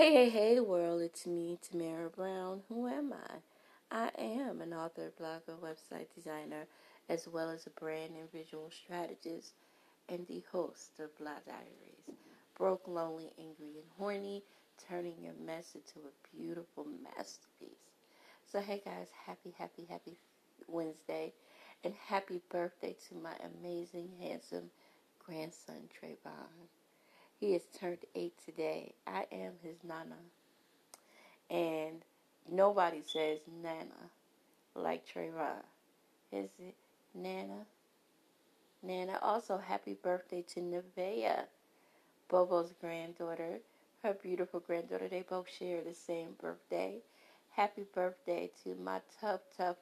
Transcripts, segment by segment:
Hey, hey, hey, world, it's me, Tamara Brown. Who am I? I am an author, blogger, website designer, as well as a brand and visual strategist, and the host of Blah Diaries. Broke, lonely, angry, and horny, turning your mess into a beautiful masterpiece. So, hey guys, happy, happy, happy Wednesday, and happy birthday to my amazing, handsome grandson, Trayvon. He has turned eight today. I am his nana. And nobody says nana like Trayvon. Is it Nana? Nana. Also, happy birthday to Nevaeh, Bobo's granddaughter. Her beautiful granddaughter. They both share the same birthday. Happy birthday to my tough, tough,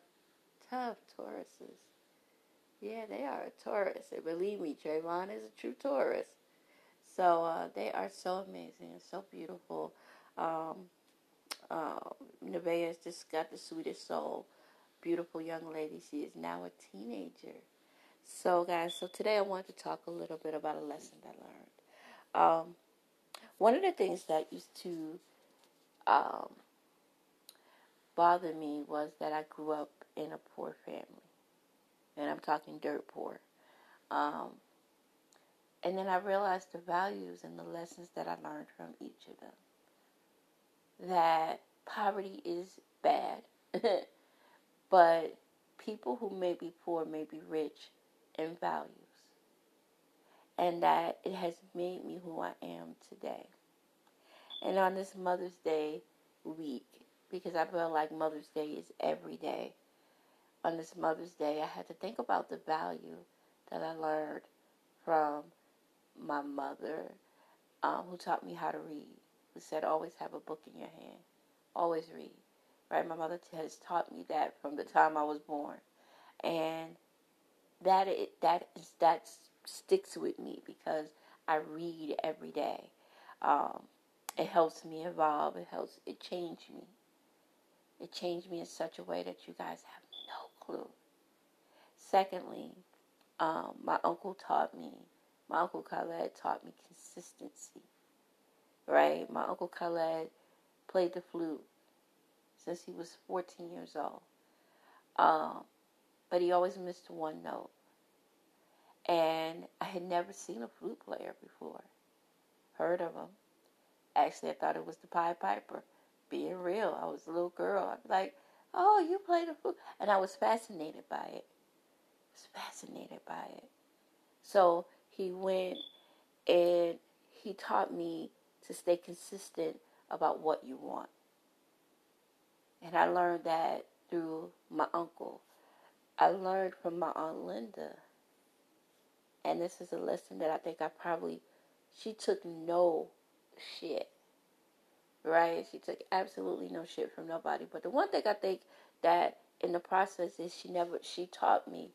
tough Tauruses. Yeah, they are a Taurus. And believe me, Trayvon is a true Taurus. So uh, they are so amazing and so beautiful. Um, uh, Nevaeh has just got the sweetest soul. Beautiful young lady. She is now a teenager. So, guys, so today I want to talk a little bit about a lesson that I learned. Um, one of the things that used to um, bother me was that I grew up in a poor family. And I'm talking dirt poor. Um, and then I realized the values and the lessons that I learned from each of them. That poverty is bad, but people who may be poor may be rich in values. And that it has made me who I am today. And on this Mother's Day week, because I feel like Mother's Day is every day, on this Mother's Day, I had to think about the value that I learned from my mother, um, who taught me how to read, who said, always have a book in your hand, always read. Right? My mother has taught me that from the time I was born, and that it, that is that sticks with me because I read every day. Um, it helps me evolve. It helps. It changed me. It changed me in such a way that you guys have no clue. Secondly, um, my uncle taught me my Uncle Khaled taught me consistency. Right? My Uncle Khaled played the flute since he was 14 years old. Um, but he always missed one note. And I had never seen a flute player before. Heard of him. Actually, I thought it was the Pied Piper. Being real, I was a little girl. Be like, oh, you play the flute. And I was fascinated by it. I was fascinated by it. So he went and he taught me to stay consistent about what you want. And I learned that through my uncle. I learned from my aunt Linda. And this is a lesson that I think I probably, she took no shit. Right? She took absolutely no shit from nobody. But the one thing I think that in the process is she never, she taught me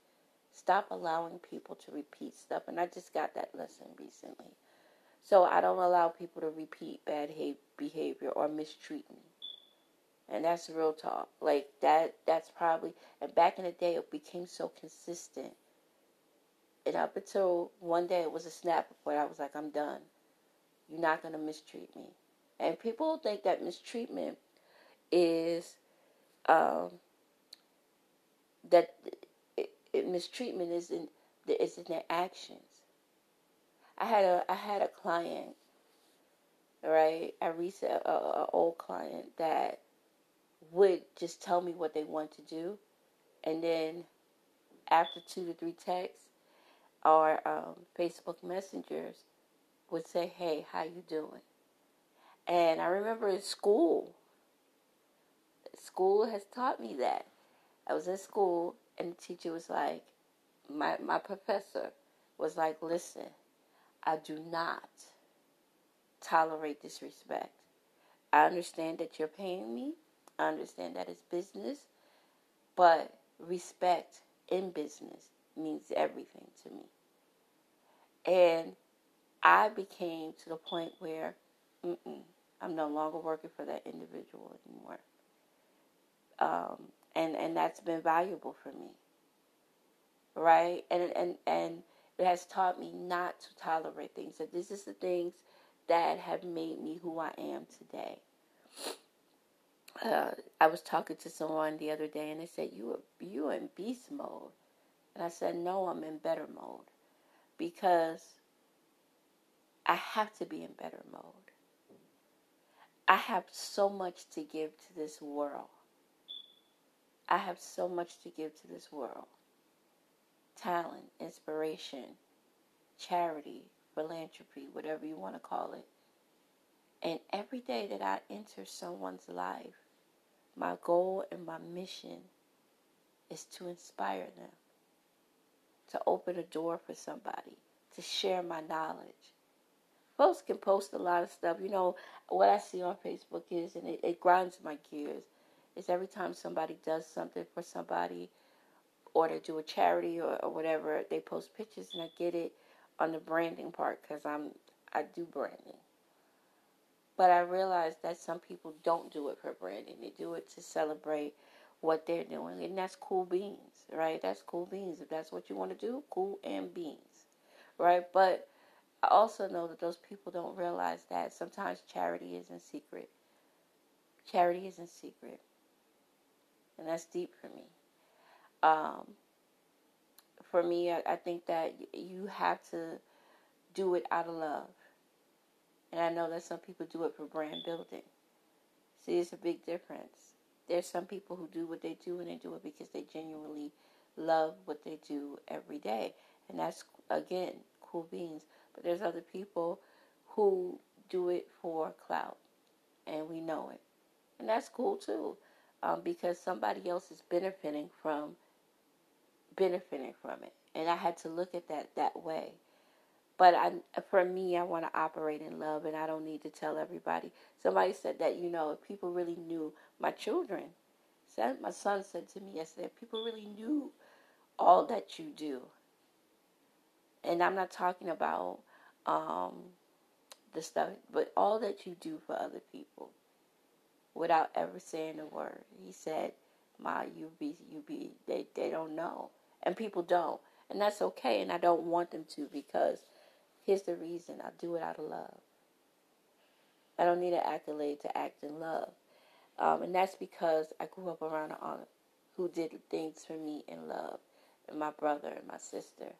Stop allowing people to repeat stuff. And I just got that lesson recently. So I don't allow people to repeat bad behavior or mistreat me. And that's real talk. Like that that's probably and back in the day it became so consistent. And up until one day it was a snap point, I was like, I'm done. You're not gonna mistreat me. And people think that mistreatment is um, that mistreatment is in is in their actions. I had a I had a client, right? A recent a, a old client that would just tell me what they want to do, and then after two to three texts or um, Facebook messengers would say, "Hey, how you doing?" And I remember in school, school has taught me that. I was in school and the teacher was like, my, my professor was like, listen, I do not tolerate disrespect. I understand that you're paying me. I understand that it's business. But respect in business means everything to me. And I became to the point where I'm no longer working for that individual anymore. Um, and and that's been valuable for me right and and and it has taught me not to tolerate things that this is the things that have made me who I am today. Uh, I was talking to someone the other day and they said, you are, you in beast mode. And I said, no, I'm in better mode because I have to be in better mode. I have so much to give to this world. I have so much to give to this world talent, inspiration, charity, philanthropy, whatever you want to call it. And every day that I enter someone's life, my goal and my mission is to inspire them, to open a door for somebody, to share my knowledge. Folks can post a lot of stuff. You know, what I see on Facebook is, and it, it grinds my gears, is every time somebody does something for somebody, or they do a charity or, or whatever, they post pictures, and I get it on the branding part because I'm I do branding. But I realize that some people don't do it for branding. They do it to celebrate what they're doing. And that's cool beans, right? That's cool beans. If that's what you want to do, cool and beans, right? But I also know that those people don't realize that sometimes charity is in secret. Charity is in secret. And that's deep for me. Um, for me, I, I think that you have to do it out of love. And I know that some people do it for brand building. See, it's a big difference. There's some people who do what they do and they do it because they genuinely love what they do every day. And that's, again, cool beans. But there's other people who do it for clout. And we know it. And that's cool too. Um, because somebody else is benefiting from benefiting from it. And I had to look at that that way. But I, for me, I want to operate in love, and I don't need to tell everybody. Somebody said that you know, if people really knew my children, said my son said to me yesterday, if people really knew all that you do, and I'm not talking about um, the stuff, but all that you do for other people, without ever saying a word. He said, "My, you be, you be. They, they don't know, and people don't, and that's okay. And I don't want them to because." Here's the reason I do it out of love. I don't need an accolade to act in love. Um, and that's because I grew up around an aunt who did things for me in love, and my brother and my sister.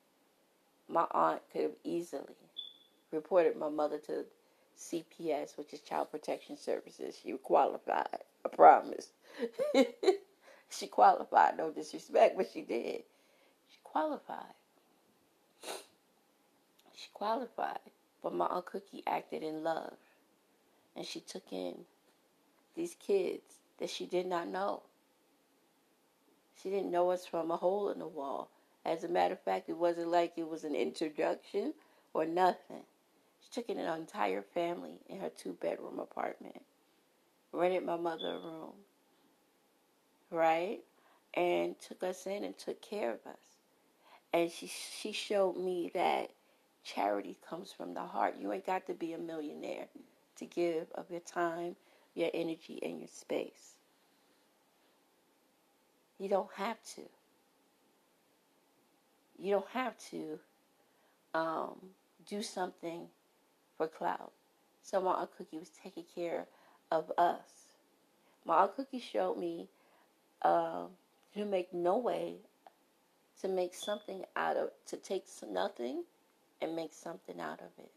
My aunt could have easily reported my mother to CPS, which is Child Protection Services. She qualified, I promise. she qualified, no disrespect, but she did. She qualified she qualified. But my Aunt Cookie acted in love. And she took in these kids that she did not know. She didn't know us from a hole in the wall. As a matter of fact, it wasn't like it was an introduction or nothing. Took in an entire family in her two bedroom apartment, rented my mother a room, right? And took us in and took care of us. And she she showed me that Charity comes from the heart. You ain't got to be a millionaire to give of your time, your energy, and your space. You don't have to. You don't have to um, do something for clout. So my Aunt Cookie was taking care of us. My Aunt Cookie showed me uh, to make no way to make something out of to take nothing and make something out of it.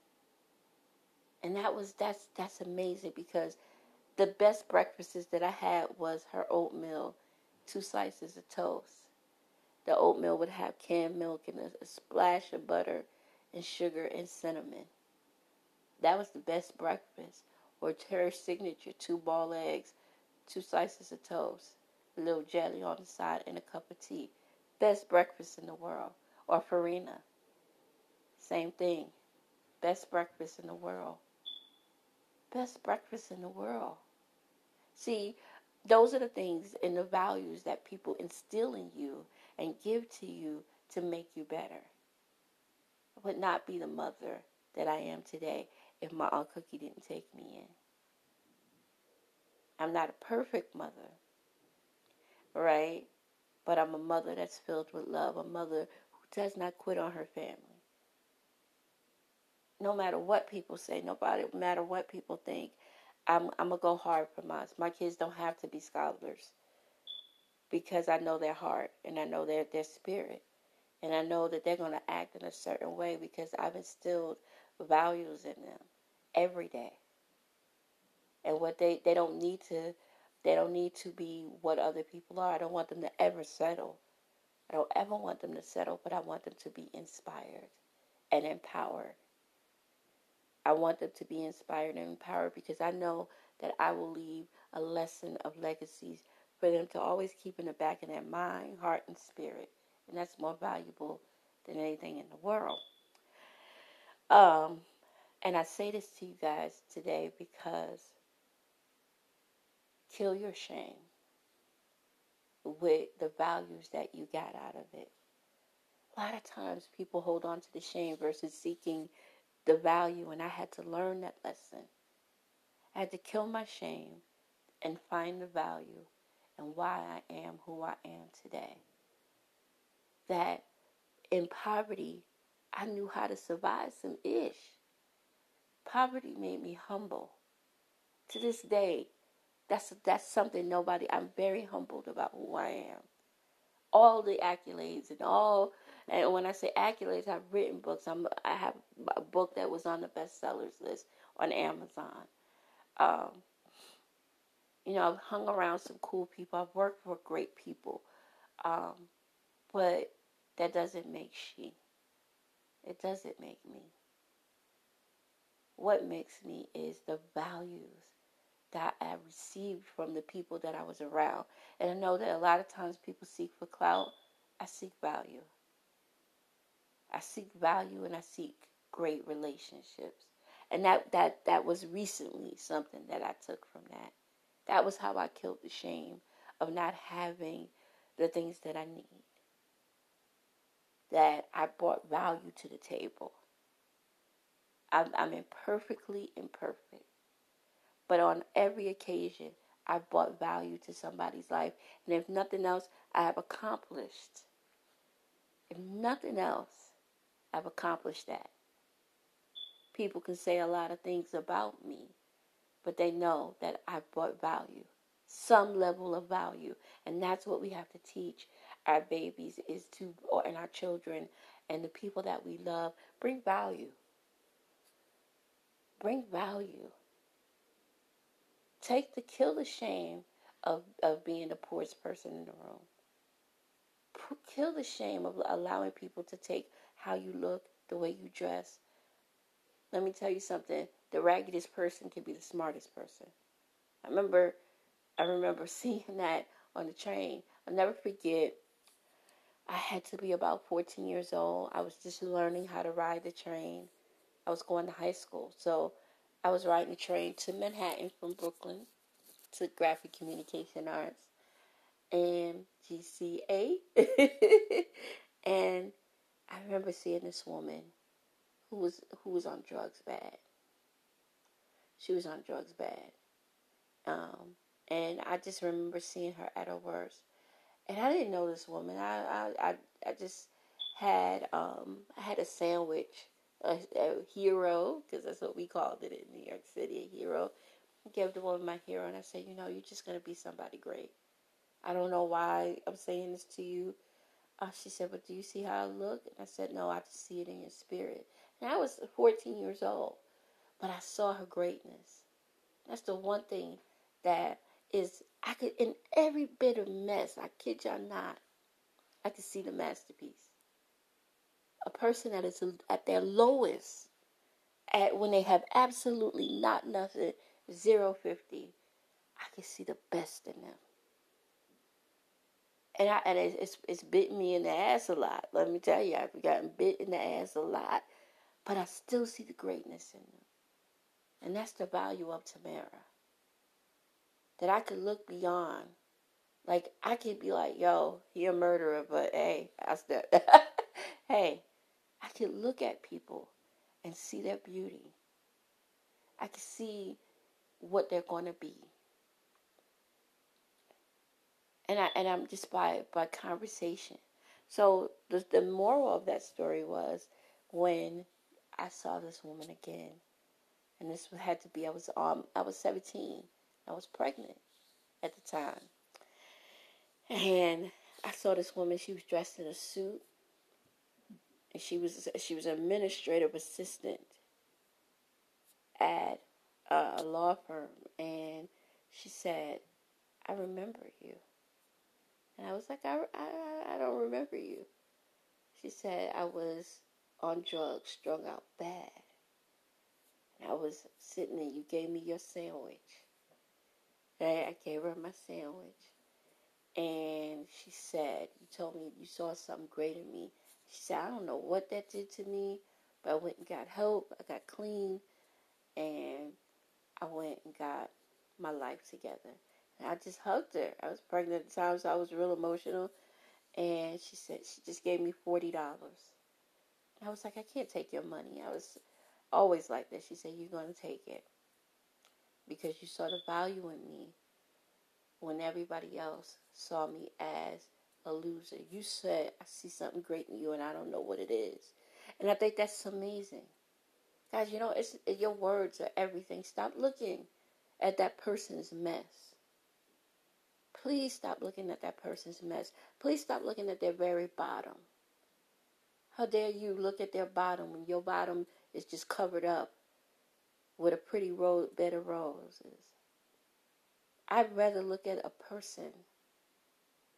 And that was that's that's amazing because the best breakfasts that I had was her oatmeal, two slices of toast. The oatmeal would have canned milk and a, a splash of butter and sugar and cinnamon. That was the best breakfast. Or her signature, two ball eggs, two slices of toast, a little jelly on the side, and a cup of tea. Best breakfast in the world. Or farina. Same thing. Best breakfast in the world. Best breakfast in the world. See, those are the things and the values that people instill in you and give to you to make you better. I would not be the mother that I am today if my Aunt Cookie didn't take me in. I'm not a perfect mother, right? But I'm a mother that's filled with love, a mother who does not quit on her family. no matter what people say, nobody matter what people think, I'm I'm gonna go hard for mine. My kids don't have to be scholars because I know their heart and I know their their spirit, and I know that they're gonna act in a certain way because I've instilled values in them every day. And what they they don't need to they don't need to be what other people are. I don't want them to ever settle. I don't ever want them to settle, but I want them to be inspired and empowered. I want them to be inspired and empowered because I know that I will leave a lesson of legacies for them to always keep in the back of their mind, heart, and spirit. And that's more valuable than anything in the world. Um, and I say this to you guys today because kill your shame with the values that you got out of it. A lot of times people hold on to the shame versus seeking the value, and I had to learn that lesson. I had to kill my shame and find the value and why I am who I am today. That in poverty, I knew how to survive some ish. Poverty made me humble. To this day, that's that's something nobody. I'm very humbled about who I am. All the accolades and all, and when I say accolades, I've written books. I'm I have a book that was on the bestsellers list on Amazon. Um, you know, I've hung around some cool people. I've worked for great people, um, but that doesn't make she. It doesn't make me. What makes me is the values that I received from the people that I was around. And I know that a lot of times people seek for clout. I seek value. I seek value and I seek great relationships. And that, that, that was recently something that I took from that. That was how I killed the shame of not having the things that I need. That I brought value to the table. I'm, I'm imperfectly imperfect. But on every occasion, I've brought value to somebody's life. And if nothing else, I have accomplished. If nothing else, I've accomplished that. People can say a lot of things about me, but they know that I've brought value, some level of value. And that's what we have to teach our babies is to, or and our children and the people that we love, bring value. Bring value. Take the kill the shame of, of being the poorest person in the room. Kill the shame of allowing people to take how you look, the way you dress. Let me tell you something. The raggedest person can be the smartest person. I remember I remember seeing that on the train. I'll never forget. I had to be about 14 years old. I was just learning how to ride the train. I was going to high school. So I was riding the train to Manhattan from Brooklyn to Graphic Communication Arts and GCA. and I remember seeing this woman who was who was on drugs bad. She was on drugs bad. Um, and I just remember seeing her at her worst. And I didn't know this woman. I I, I, I just had um I had a sandwich a, a hero, because that's what we called it in New York City, a hero. I gave the woman my hero, and I said, you know, you're just to be somebody great. I don't know why I'm saying this to you. Uh, she said, but do you see how I look? And I said, no, I just see it in your spirit. And I was 14 years old, but I saw her greatness. That's the one thing that is, I could, in every bit of mess, I kid y'all not, I could see the masterpiece a person that is at their lowest, at when they have absolutely not nothing, zero fifty, I can see the best in them. And I and it's, it's bitten me in the ass a lot. Let me tell you, I've gotten bit in the ass a lot, but I still see the greatness in them, and that's the value of Tamara. That I could look beyond. Like I could be like, "Yo, he a murderer," but hey, I still, hey, I can look at people and see their beauty. I can see what they're to be. And I and I'm just by by conversation. So the the moral of that story was when I saw this woman again, and this had to be I was um I was 17. I was pregnant at the time, and I saw this woman. She was dressed in a suit, and she was she was an administrative assistant at a law firm, and she said, "I remember you," and I was like, "I I, I don't remember you." She said, "I was on drugs, strung out bad." And I was sitting and you gave me your sandwich. I gave her my sandwich. And she said, You told me you saw something great in me. She said, I don't know what that did to me, but I went and got help. I got clean. And I went and got my life together. And I just hugged her. I was pregnant at the time, so I was real emotional. And she said, She just gave me $40. I was like, I can't take your money. I was always like that. She said, You're going to take it because you saw the value in me when everybody else saw me as a loser. You said, I see something great in you and I don't know what it is. And I think that's amazing. Guys, you know, it's your words are everything. Stop looking at that person's mess. Please stop looking at that person's mess. Please stop looking at their very bottom. How dare you look at their bottom when your bottom is just covered up with a pretty ro- bed of roses? I'd rather look at a person.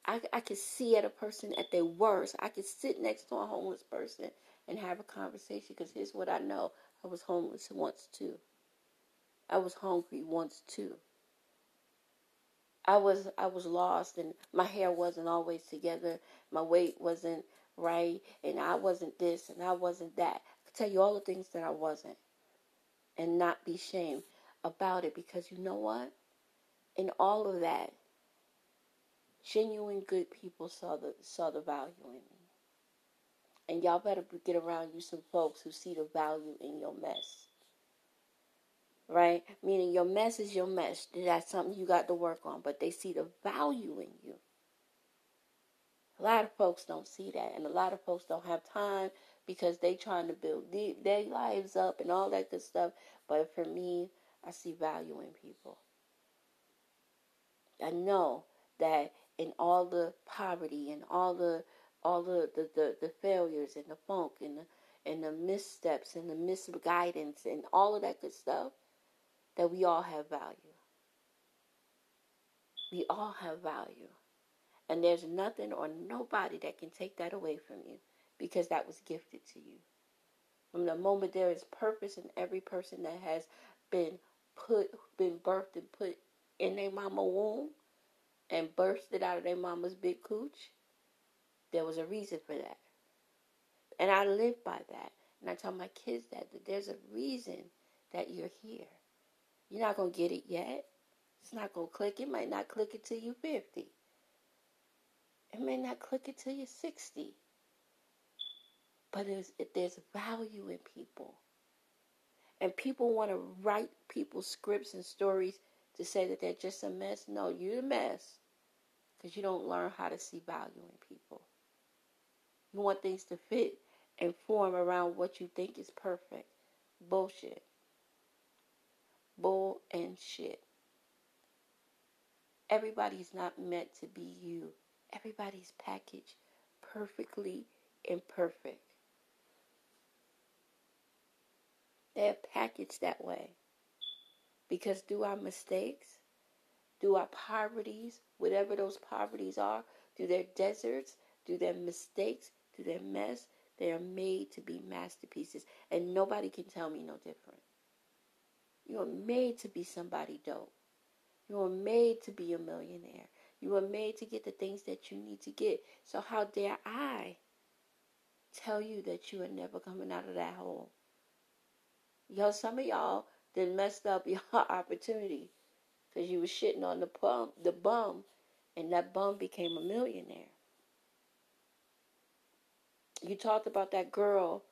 I, I can see at a person at their worst. I can sit next to a homeless person and have a conversation because here's what I know I was homeless once too. I was hungry once too. I was I was lost and my hair wasn't always together. My weight wasn't right and I wasn't this and I wasn't that. I could tell you all the things that I wasn't and not be shamed about it because you know what? In all of that, genuine good people saw the saw the value in me. And y'all better get around you some folks who see the value in your mess. Right? Meaning your mess is your mess. That's something you got to work on, but they see the value in you. A lot of folks don't see that, and a lot of folks don't have time because they trying to build their lives up and all that good stuff. But for me, I see value in people. I know that in all the poverty and all the all the, the, the, the failures and the funk and the and the missteps and the misguidance and all of that good stuff, that we all have value. We all have value. And there's nothing or nobody that can take that away from you because that was gifted to you. From the moment there is purpose in every person that has been put, been birthed and put in their mama womb and bursted out of their mama's big cooch, there was a reason for that. And I live by that. And I tell my kids that, that there's a reason that you're here. You're not going to get it yet. It's not going to click. It might not click until you're 50. It may not click until you're 60. But there's, there's value in people. And people want to write people's scripts and stories to say that they're just a mess. No, you're a mess because you don't learn how to see value in people. You want things to fit and form around what you think is perfect. Bullshit. Bull and shit. Everybody's not meant to be you. Everybody's packaged perfectly imperfect. They're packaged that way. Because do our mistakes, do our poverties, whatever those poverties are, do their deserts, do their mistakes, do their mess, they are made to be masterpieces. And nobody can tell me no different. You are made to be somebody dope. You are made to be a millionaire. You are made to get the things that you need to get. So how dare I tell you that you are never coming out of that hole? Yo, some of y'all then messed up your opportunity because you was shitting on the bum, the bum, and that bum became a millionaire. You talked about that girl,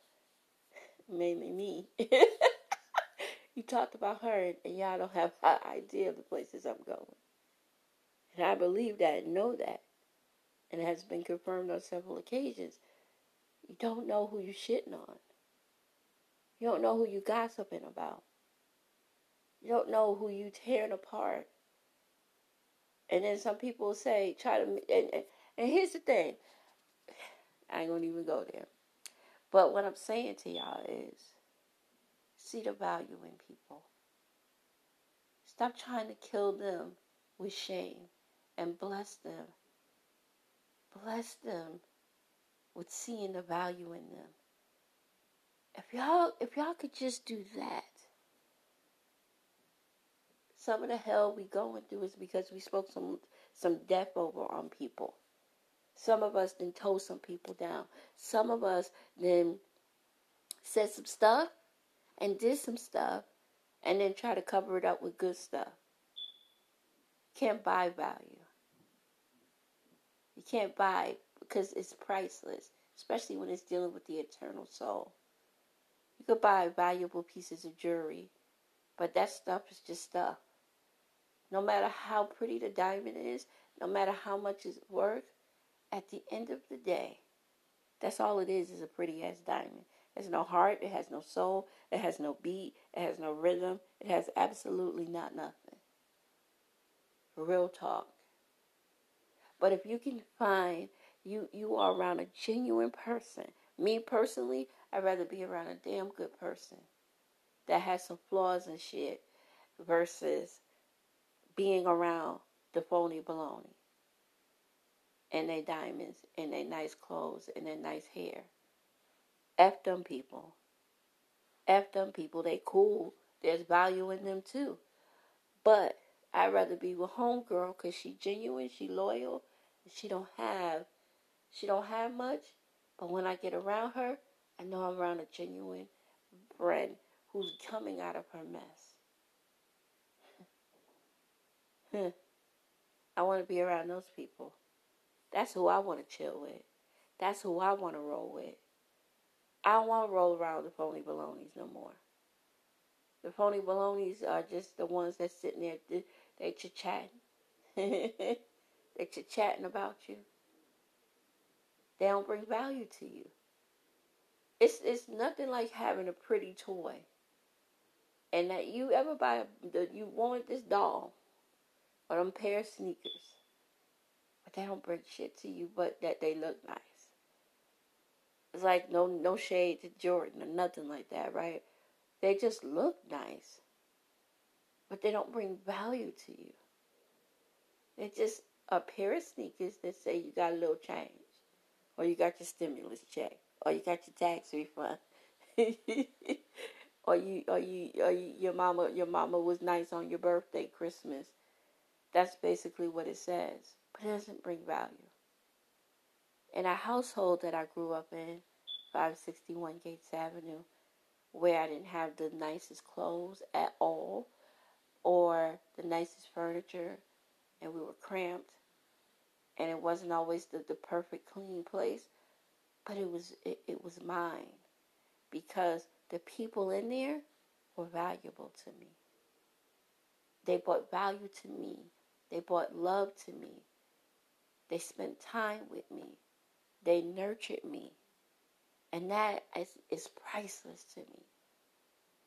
maybe me. you talked about her, and y'all don't have an idea of the places I'm going. And I believe that and know that. And it has been confirmed on several occasions. You don't know who you're shitting on. You don't know who you gossiping about. You don't know who you tearing apart. And then some people say, try to, and, and, and here's the thing. I ain't gonna even go there. But what I'm saying to y'all is see the value in people. Stop trying to kill them with shame and bless them. Bless them with seeing the value in them. If y'all if y'all could just do that, some of the hell we going through is because we spoke some some death over on people. Some of us then told some people down. Some of us then said some stuff and did some stuff and then try to cover it up with good stuff. Can't buy value. You can't buy because it's priceless, especially when it's dealing with the eternal soul. You could buy valuable pieces of jewelry, but that stuff is just stuff. No matter how pretty the diamond is, no matter how much it's worth, at the end of the day, that's all it is is a pretty ass diamond. It has no heart, it has no soul, it has no beat, it has no rhythm, it has absolutely not nothing. Real talk. But if you can find you you are around a genuine person. Me personally, I'd rather be around a damn good person that has some flaws and shit versus being around the phony baloney and their diamonds and their nice clothes and their nice hair. F them people. F them people. They cool. There's value in them too. But I'd rather be with homegirl because she genuine, she loyal, she don't have she don't have much. But when I get around her, I know I'm around a genuine friend who's coming out of her mess. I want to be around those people. That's who I want to chill with. That's who I want to roll with. I don't want to roll around the phony balonies no more. The phony balonies are just the ones that sitting there, they chit chatting. they chit chatting about you. They don't bring value to you. It's it's nothing like having a pretty toy, and that you ever buy the you want this doll, or them pair of sneakers, but they don't bring shit to you, but that they look nice. It's like no no shade to Jordan or nothing like that, right? They just look nice, but they don't bring value to you. They're just a pair of sneakers that say you got a little change, or you got your stimulus check, or you got your tax refund, or you or you or you, your mama your mama was nice on your birthday, Christmas. That's basically what it says, but it doesn't bring value in a household that I grew up in, 561 Gates Avenue, where I didn't have the nicest clothes at all or the nicest furniture, and we were cramped, and it wasn't always the, the perfect clean place, but it was it, it was mine because the people in there were valuable to me. They brought value to me. They brought love to me. They spent time with me. They nurtured me. And that is, is priceless to me.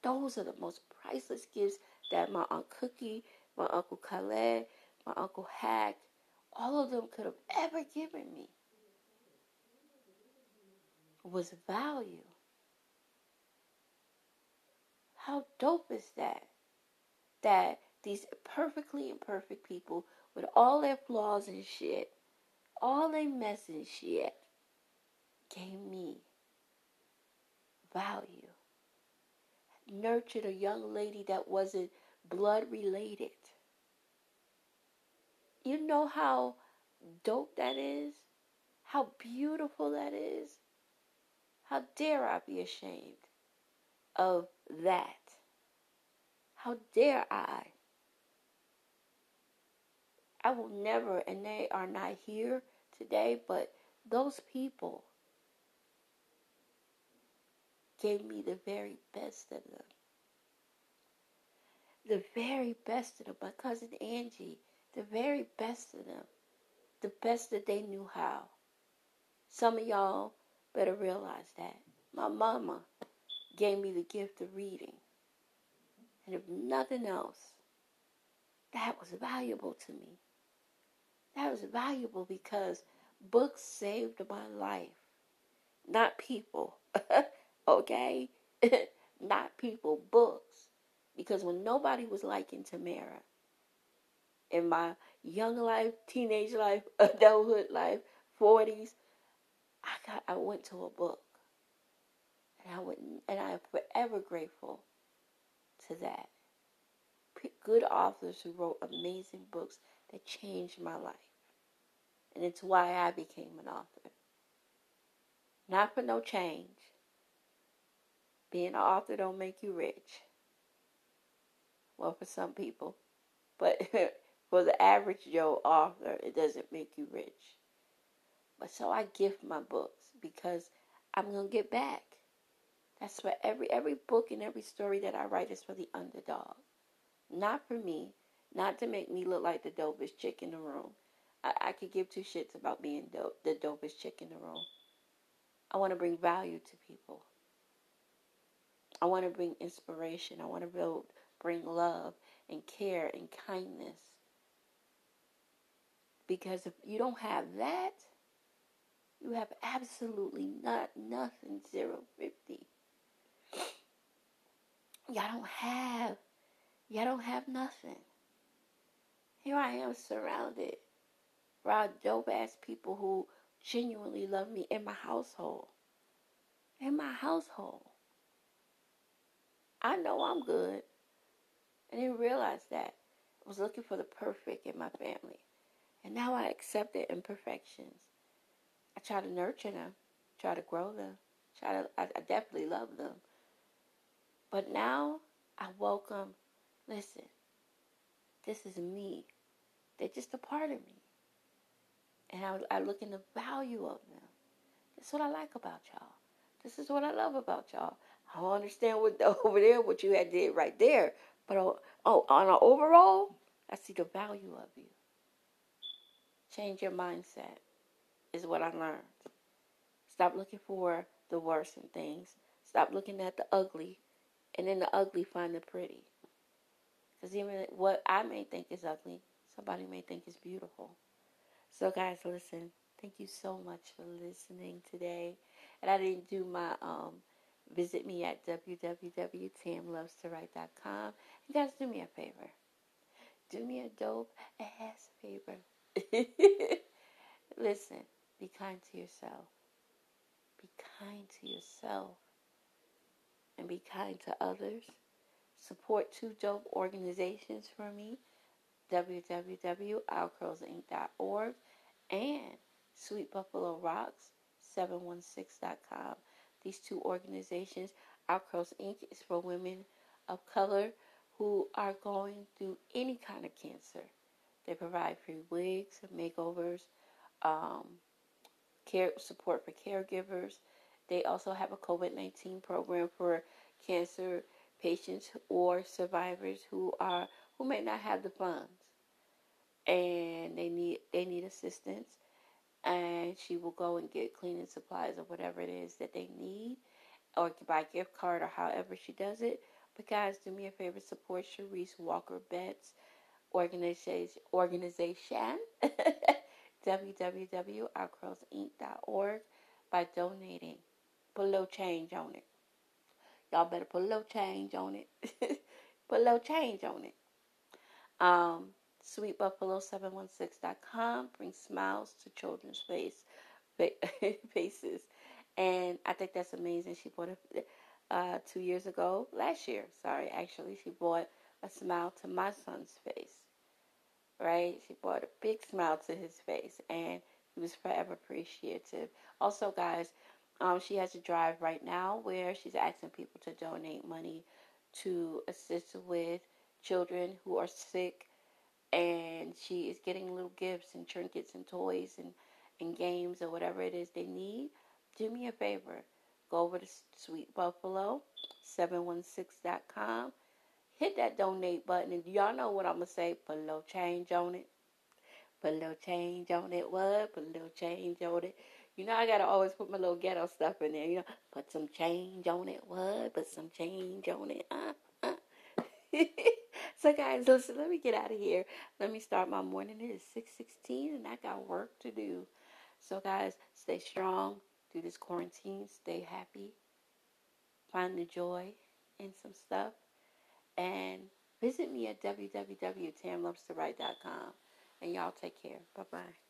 Those are the most priceless gifts that my Aunt Cookie, my Uncle Khaled, my Uncle Hack, all of them could have ever given me was value. How dope is that? That these perfectly imperfect people with all their flaws and shit, all their mess and shit, gave me value. Nurtured a young lady that wasn't blood related. You know how dope that is? How beautiful that is? How dare I be ashamed of that? How dare I? I will never, and they are not here today, but those people gave me the very best of them. The very best of them. My cousin Angie, the very best of them. The best that they knew how. Some of y'all better realize that. My mama gave me the gift of reading. And if nothing else, that was valuable to me. That was valuable because books saved my life, not people. okay? not people, books. Because when nobody was liking Tamara, in my young life, teenage life, adulthood life, 40s, I got I went to a book. And I went and I am forever grateful to that. Good authors who wrote amazing books that changed my life. And it's why I became an author. Not for no change. Being an author don't make you rich. Well, for some people. But for the average Joe author, it doesn't make you rich. But so I gift my books because I'm to get back. That's for every every book and every story that I write is for the underdog. Not for me, not to make me look like the dopest chick in the room. I, I could give two shits about being dope, the dopest chick in the room. I want to bring value to people. I want to bring inspiration. I want to build, bring love and care and kindness. Because if you don't have that, you have absolutely not nothing zero fifty. Y'all don't have y'all don't have nothing. Here I am surrounded by dope ass people who genuinely love me in my household. In my household. I know I'm good. I didn't realize that. I was looking for the perfect in my family. And now I accept the imperfections. I try to nurture them, try to grow them, try to, I, I definitely love them. But now I welcome, listen, this is me. They're just a part of me. And I, I look in the value of them. That's what I like about y'all. This is what I love about y'all. I don't understand what over there, what you had did right there. But oh, oh on an overall, I see the value of you. Change your mindset is what I learned. Stop looking for the worst in things. Stop looking at the ugly, and in the ugly find the pretty. Because even what I may think is ugly, somebody may think is beautiful. So, guys, listen. Thank you so much for listening today. And I didn't do my um, visit me at www.tamlovestowrite.com. You guys, do me a favor. Do me a dope ass favor. listen, be kind to yourself. Be kind to yourself. And be kind to others. Support two dope organizations for me www.ourcurlsinc.org and Sweet Buffalo Rocks 716.com. These two organizations, Our Curls Inc. is for women of color who are going through any kind of cancer. They provide free wigs, and makeovers, um, care support for caregivers. They also have a COVID 19 program for cancer patients or survivors who are who may not have the funds. And they need they need assistance. And she will go and get cleaning supplies or whatever it is that they need or buy gift card or however she does it. But guys do me a favor support Cherise Walker Betts organization organization www.ourcurlsinc.org by donating put a little change on it y'all better put a little change on it put a little change on it um sweetbuffalo716.com brings smiles to children's face, faces. And I think that's amazing. She bought it uh, two years ago, last year, sorry, actually, she bought a smile to my son's face. Right? She brought a big smile to his face, and he was forever appreciative. Also, guys, um, she has a drive right now where she's asking people to donate money to assist with children who are sick and she is getting little gifts and trinkets and toys and, and games or whatever it is they need, do me a favor. Go over to Sweet Buffalo 716.com. Hit that donate button. And y'all know what I'm going to say? Put a little change on it. Put a little change on it. What? Put a little change on it. You know, I gotta always put my little ghetto stuff in there. You know, put some change on it. What? Put some change on it. Uh, uh. so, guys, listen. Let me get out of here. Let me start my morning. It is six sixteen, and I got work to do. So, guys, stay strong through this quarantine. Stay happy. Find the joy in some stuff, and visit me at www.tamlovestoWrite.com. And y'all take care. Bye bye.